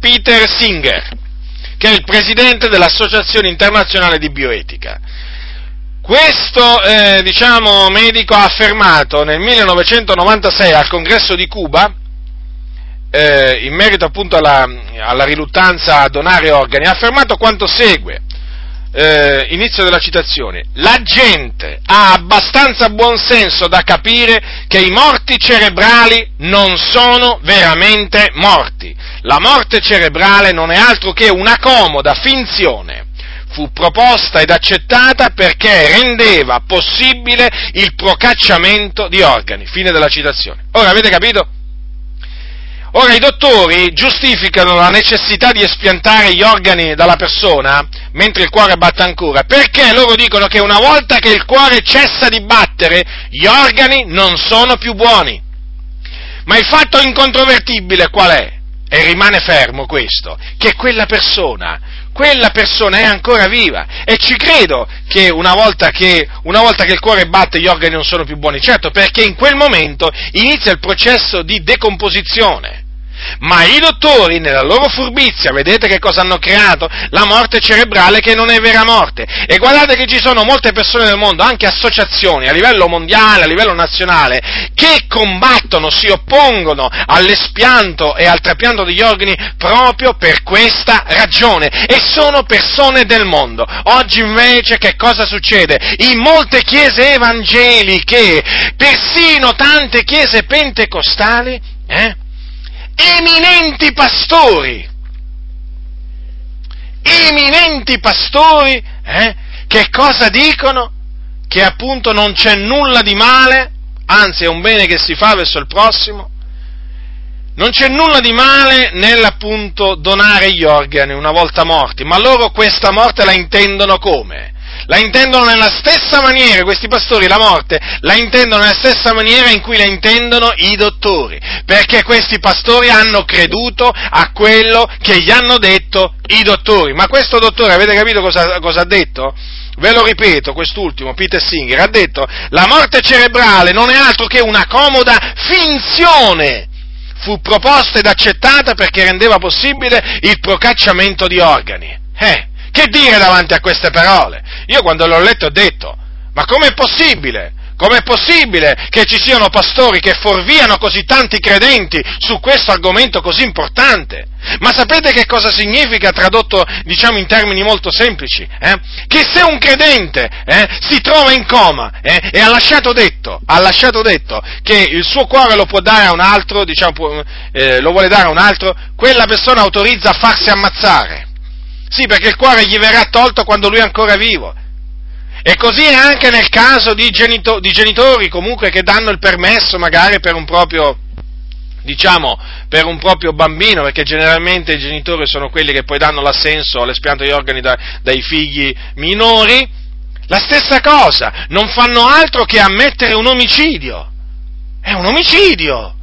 Peter Singer, che è il presidente dell'Associazione internazionale di bioetica. questo eh, diciamo, medico ha affermato nel 1996 al congresso di Cuba, eh, in merito appunto alla, alla, riluttanza a donare organi, ha affermato quanto segue. Eh, inizio della citazione. La gente ha abbastanza buon senso da capire che i morti cerebrali non sono veramente morti. La morte cerebrale non è altro che una comoda finzione fu proposta ed accettata perché rendeva possibile il procacciamento di organi. Fine della citazione. Ora avete capito? Ora i dottori giustificano la necessità di espiantare gli organi dalla persona mentre il cuore batte ancora, perché loro dicono che una volta che il cuore cessa di battere, gli organi non sono più buoni. Ma il fatto incontrovertibile qual è? E rimane fermo questo, che quella persona quella persona è ancora viva e ci credo che una volta che, una volta che il cuore batte gli organi non sono più buoni, certo perché in quel momento inizia il processo di decomposizione. Ma i dottori, nella loro furbizia, vedete che cosa hanno creato? La morte cerebrale che non è vera morte. E guardate che ci sono molte persone nel mondo, anche associazioni a livello mondiale, a livello nazionale, che combattono, si oppongono all'espianto e al trapianto degli organi proprio per questa ragione. E sono persone del mondo. Oggi invece che cosa succede? In molte chiese evangeliche, persino tante chiese pentecostali, eh? Eminenti pastori, eminenti pastori, eh, che cosa dicono? Che appunto non c'è nulla di male, anzi è un bene che si fa verso il prossimo, non c'è nulla di male nell'appunto donare gli organi una volta morti, ma loro questa morte la intendono come? La intendono nella stessa maniera, questi pastori, la morte, la intendono nella stessa maniera in cui la intendono i dottori, perché questi pastori hanno creduto a quello che gli hanno detto i dottori. Ma questo dottore, avete capito cosa, cosa ha detto? Ve lo ripeto, quest'ultimo, Peter Singer, ha detto, la morte cerebrale non è altro che una comoda finzione fu proposta ed accettata perché rendeva possibile il procacciamento di organi. Eh, che dire davanti a queste parole? Io quando l'ho letto ho detto, ma com'è possibile? Com'è possibile che ci siano pastori che forviano così tanti credenti su questo argomento così importante? Ma sapete che cosa significa tradotto, diciamo, in termini molto semplici? Eh? Che se un credente eh, si trova in coma eh, e ha lasciato, detto, ha lasciato detto che il suo cuore lo può dare a un altro, diciamo, eh, lo vuole dare a un altro, quella persona autorizza a farsi ammazzare. Sì, perché il cuore gli verrà tolto quando lui è ancora vivo. E così è anche nel caso di, genito- di genitori comunque che danno il permesso magari per un proprio, diciamo, per un proprio bambino, perché generalmente i genitori sono quelli che poi danno l'assenso all'espianto di organi da, dai figli minori, la stessa cosa, non fanno altro che ammettere un omicidio. È un omicidio,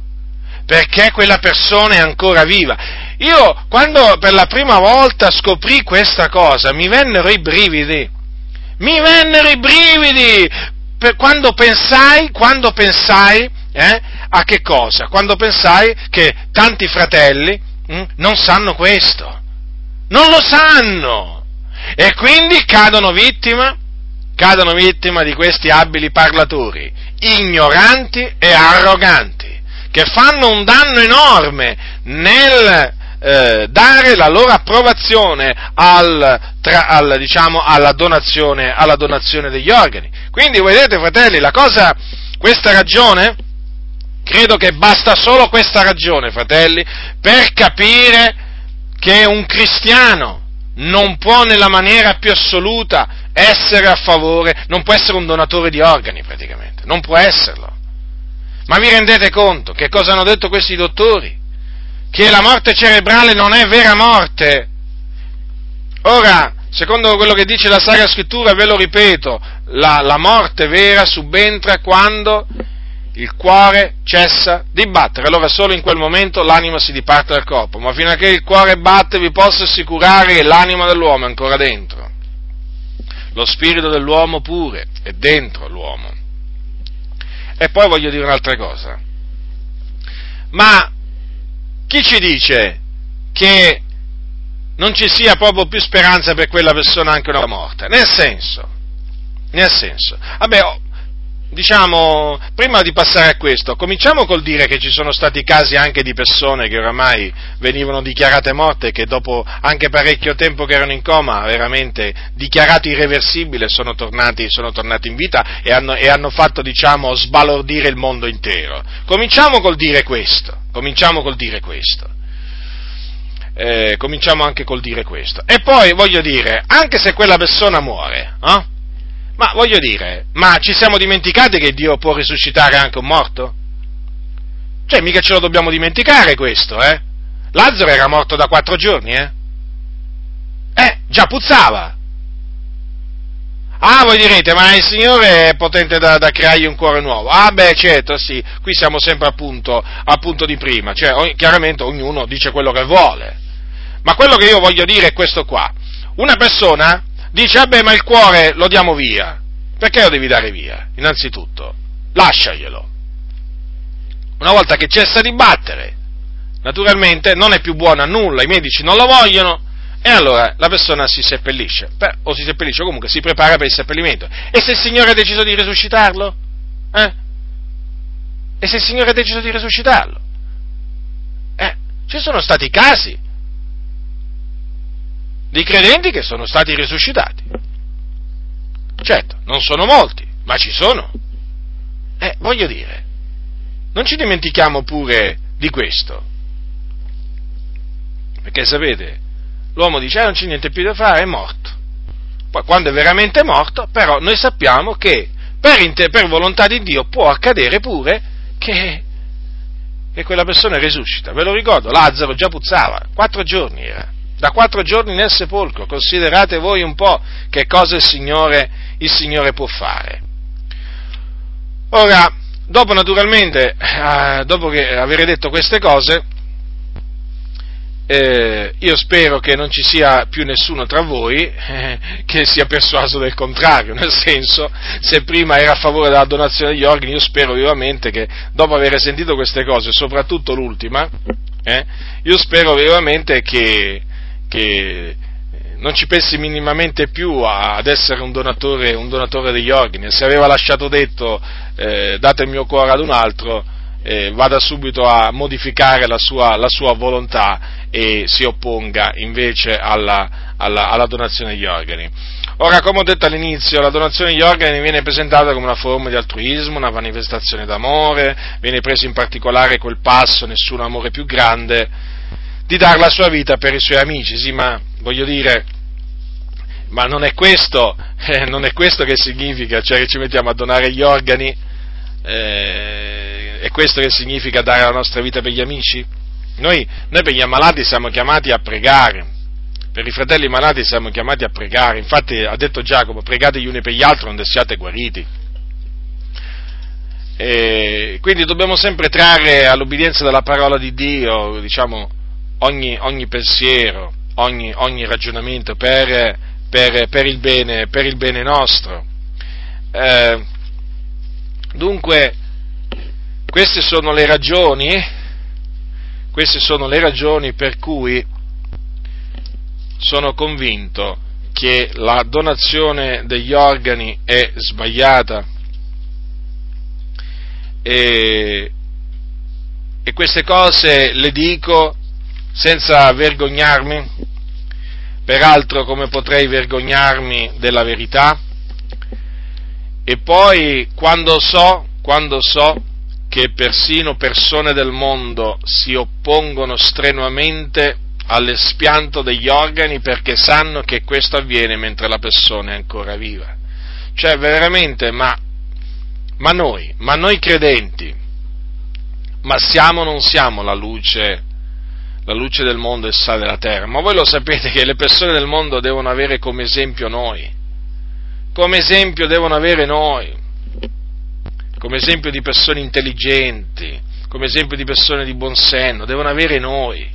perché quella persona è ancora viva. Io, quando per la prima volta scoprì questa cosa, mi vennero i brividi. Mi vennero i brividi per quando pensai, quando pensai eh, a che cosa? Quando pensai che tanti fratelli hm, non sanno questo. Non lo sanno. E quindi cadono vittima, cadono vittima di questi abili parlatori, ignoranti e arroganti, che fanno un danno enorme nel eh, dare la loro approvazione al, tra, al, diciamo, alla, donazione, alla, donazione, degli organi. Quindi vedete fratelli, la cosa, questa ragione, credo che basta solo questa ragione, fratelli, per capire che un cristiano non può nella maniera più assoluta essere a favore, non può essere un donatore di organi praticamente, non può esserlo. Ma vi rendete conto che cosa hanno detto questi dottori? Che la morte cerebrale non è vera morte. Ora, secondo quello che dice la Sacra Scrittura, ve lo ripeto, la, la morte vera subentra quando il cuore cessa di battere, allora solo in quel momento l'anima si diparte dal corpo, ma fino a che il cuore batte vi posso assicurare che l'anima dell'uomo è ancora dentro. Lo spirito dell'uomo pure è dentro l'uomo. E poi voglio dire un'altra cosa. Ma chi ci dice che non ci sia proprio più speranza per quella persona anche una morte? Nel senso, Nel senso, vabbè, diciamo, prima di passare a questo, cominciamo col dire che ci sono stati casi anche di persone che oramai venivano dichiarate morte e che dopo anche parecchio tempo che erano in coma, veramente dichiarati irreversibili, sono tornati, sono tornati in vita e hanno, e hanno fatto, diciamo, sbalordire il mondo intero. Cominciamo col dire questo, cominciamo col dire questo. Eh, cominciamo anche col dire questo. E poi voglio dire, anche se quella persona muore, eh? Ma voglio dire, ma ci siamo dimenticati che Dio può risuscitare anche un morto? Cioè, mica ce lo dobbiamo dimenticare questo, eh? Lazzaro era morto da quattro giorni, eh? Eh, già puzzava. Ah, voi direte, ma il Signore è potente da, da, creargli un cuore nuovo. Ah, beh, certo, sì, qui siamo sempre appunto, appunto di prima, cioè o, chiaramente ognuno dice quello che vuole. Ma quello che io voglio dire è questo qua. Una persona dice, vabbè, ma il cuore lo diamo via. Perché lo devi dare via? Innanzitutto, lasciaglielo. Una volta che cessa di battere, naturalmente non è più buono a nulla, i medici non lo vogliono, e allora la persona si seppellisce, o si seppellisce, comunque si prepara per il seppellimento. E se il Signore ha deciso di risuscitarlo? Eh? E se il Signore ha deciso di risuscitarlo? Eh, ci sono stati casi di credenti che sono stati risuscitati. Certo, non sono molti, ma ci sono. Eh, voglio dire, non ci dimentichiamo pure di questo. Perché sapete, l'uomo dice, ah, non c'è niente più da fare, è morto. Poi quando è veramente morto, però noi sappiamo che per, inter- per volontà di Dio può accadere pure che, che quella persona risuscita. Ve lo ricordo, Lazzaro già puzzava, quattro giorni era da quattro giorni nel sepolcro, considerate voi un po' che cosa il Signore, il Signore può fare. Ora, dopo naturalmente, eh, dopo che avere detto queste cose, eh, io spero che non ci sia più nessuno tra voi eh, che sia persuaso del contrario, nel senso, se prima era a favore della donazione degli organi, io spero vivamente che dopo aver sentito queste cose, soprattutto l'ultima, eh, io spero vivamente che, che non ci pensi minimamente più ad essere un donatore, un donatore degli organi, se aveva lasciato detto eh, date il mio cuore ad un altro, eh, vada subito a modificare la sua, la sua, volontà e si opponga invece alla, alla, alla donazione degli organi. Ora, come ho detto all'inizio, la donazione degli organi viene presentata come una forma di altruismo, una manifestazione d'amore, viene preso in particolare quel passo, nessun amore più grande, di dare la sua vita per i suoi amici, sì, ma voglio dire, ma non è questo, eh, non è questo che significa, cioè che ci mettiamo a donare gli organi, eh, è questo che significa dare la nostra vita per gli amici? Noi, noi per gli ammalati siamo chiamati a pregare, per i fratelli malati siamo chiamati a pregare, infatti ha detto Giacomo, pregate gli uni per gli altri onde siate guariti. E quindi dobbiamo sempre trarre all'obbedienza della parola di Dio, diciamo, ogni, ogni pensiero, ogni, ogni ragionamento per, per, per, il bene, per, il bene, nostro. Eh, dunque, queste sono le ragioni, queste sono le ragioni per cui sono convinto che la donazione degli organi è sbagliata e, e queste cose le dico senza vergognarmi, peraltro come potrei vergognarmi della verità, e poi quando so, quando so che persino persone del mondo si oppongono strenuamente all'espianto degli organi perché sanno che questo avviene mentre la persona è ancora viva. Cioè veramente, ma, ma noi, ma noi credenti, ma siamo o non siamo la luce la luce del mondo e il sale della terra, ma voi lo sapete che le persone del mondo devono avere come esempio noi, come esempio devono avere noi, come esempio di persone intelligenti, come esempio di persone di buon senno, devono avere noi.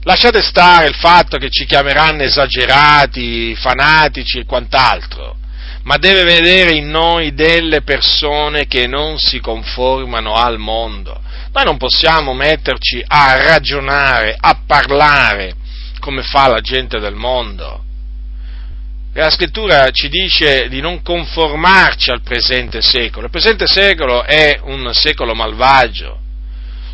Lasciate stare il fatto che ci chiameranno esagerati, fanatici e quant'altro, ma deve vedere in noi delle persone che non si conformano al mondo, noi non possiamo metterci a ragionare, a parlare come fa la gente del mondo. La scrittura ci dice di non conformarci al presente secolo. Il presente secolo è un secolo malvagio,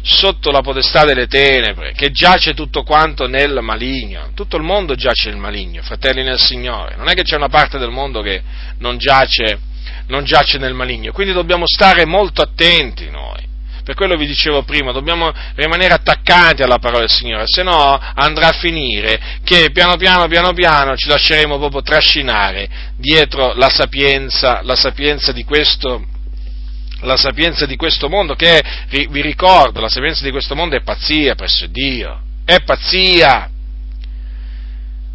sotto la potestà delle tenebre, che giace tutto quanto nel maligno. Tutto il mondo giace nel maligno, fratelli nel Signore. Non è che c'è una parte del mondo che non giace, non giace nel maligno. Quindi dobbiamo stare molto attenti noi. Per quello vi dicevo prima, dobbiamo rimanere attaccati alla parola del Signore, se no andrà a finire che piano piano, piano piano ci lasceremo proprio trascinare dietro la sapienza, la sapienza di questo, la sapienza di questo mondo, che vi ricordo, la sapienza di questo mondo è pazzia presso Dio, è pazzia,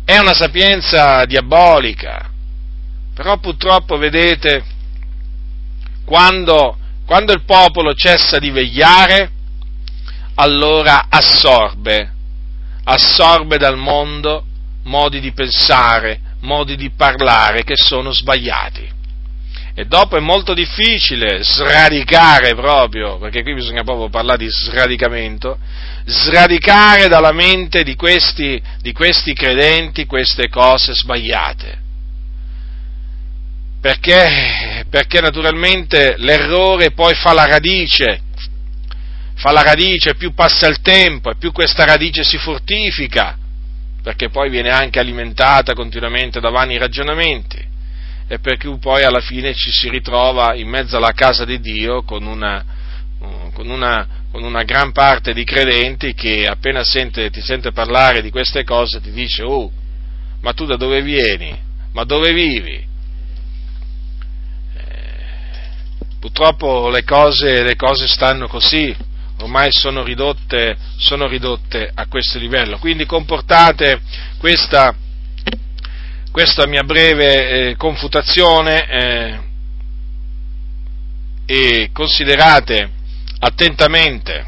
è una sapienza diabolica, però purtroppo vedete, quando quando il popolo cessa di vegliare, allora assorbe, assorbe dal mondo modi di pensare, modi di parlare che sono sbagliati. E dopo è molto difficile sradicare proprio, perché qui bisogna proprio parlare di sradicamento, sradicare dalla mente di questi, di questi credenti queste cose sbagliate. Perché, perché naturalmente l'errore poi fa la radice, fa la radice, più passa il tempo e più questa radice si fortifica, perché poi viene anche alimentata continuamente da vani ragionamenti e per cui poi alla fine ci si ritrova in mezzo alla casa di Dio con una, con una, con una gran parte di credenti che appena sente, ti sente parlare di queste cose ti dice, oh, ma tu da dove vieni? Ma dove vivi? Purtroppo le cose, le cose stanno così, ormai sono ridotte, sono ridotte, a questo livello. Quindi comportate questa, questa mia breve eh, confutazione eh, e considerate attentamente,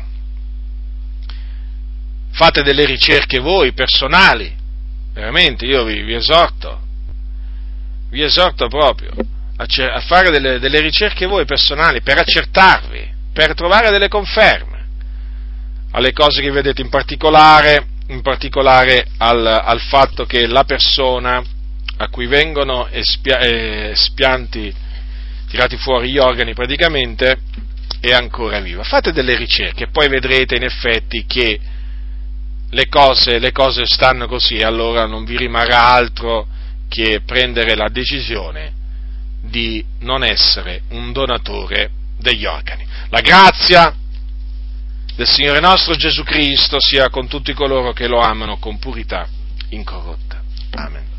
fate delle ricerche voi personali, veramente io vi, vi esorto, vi esorto proprio a, fare delle, delle ricerche voi personali per accertarvi, per trovare delle conferme alle cose che vedete, in particolare, in particolare al, al, fatto che la persona a cui vengono espia, eh, tirati fuori gli organi praticamente, è ancora viva. Fate delle ricerche e poi vedrete in effetti che le cose, le cose stanno così allora non vi rimarrà altro che prendere la decisione di non essere un donatore degli organi. La grazia del Signore nostro Gesù Cristo sia con tutti coloro che lo amano con purità incorrotta. Amen.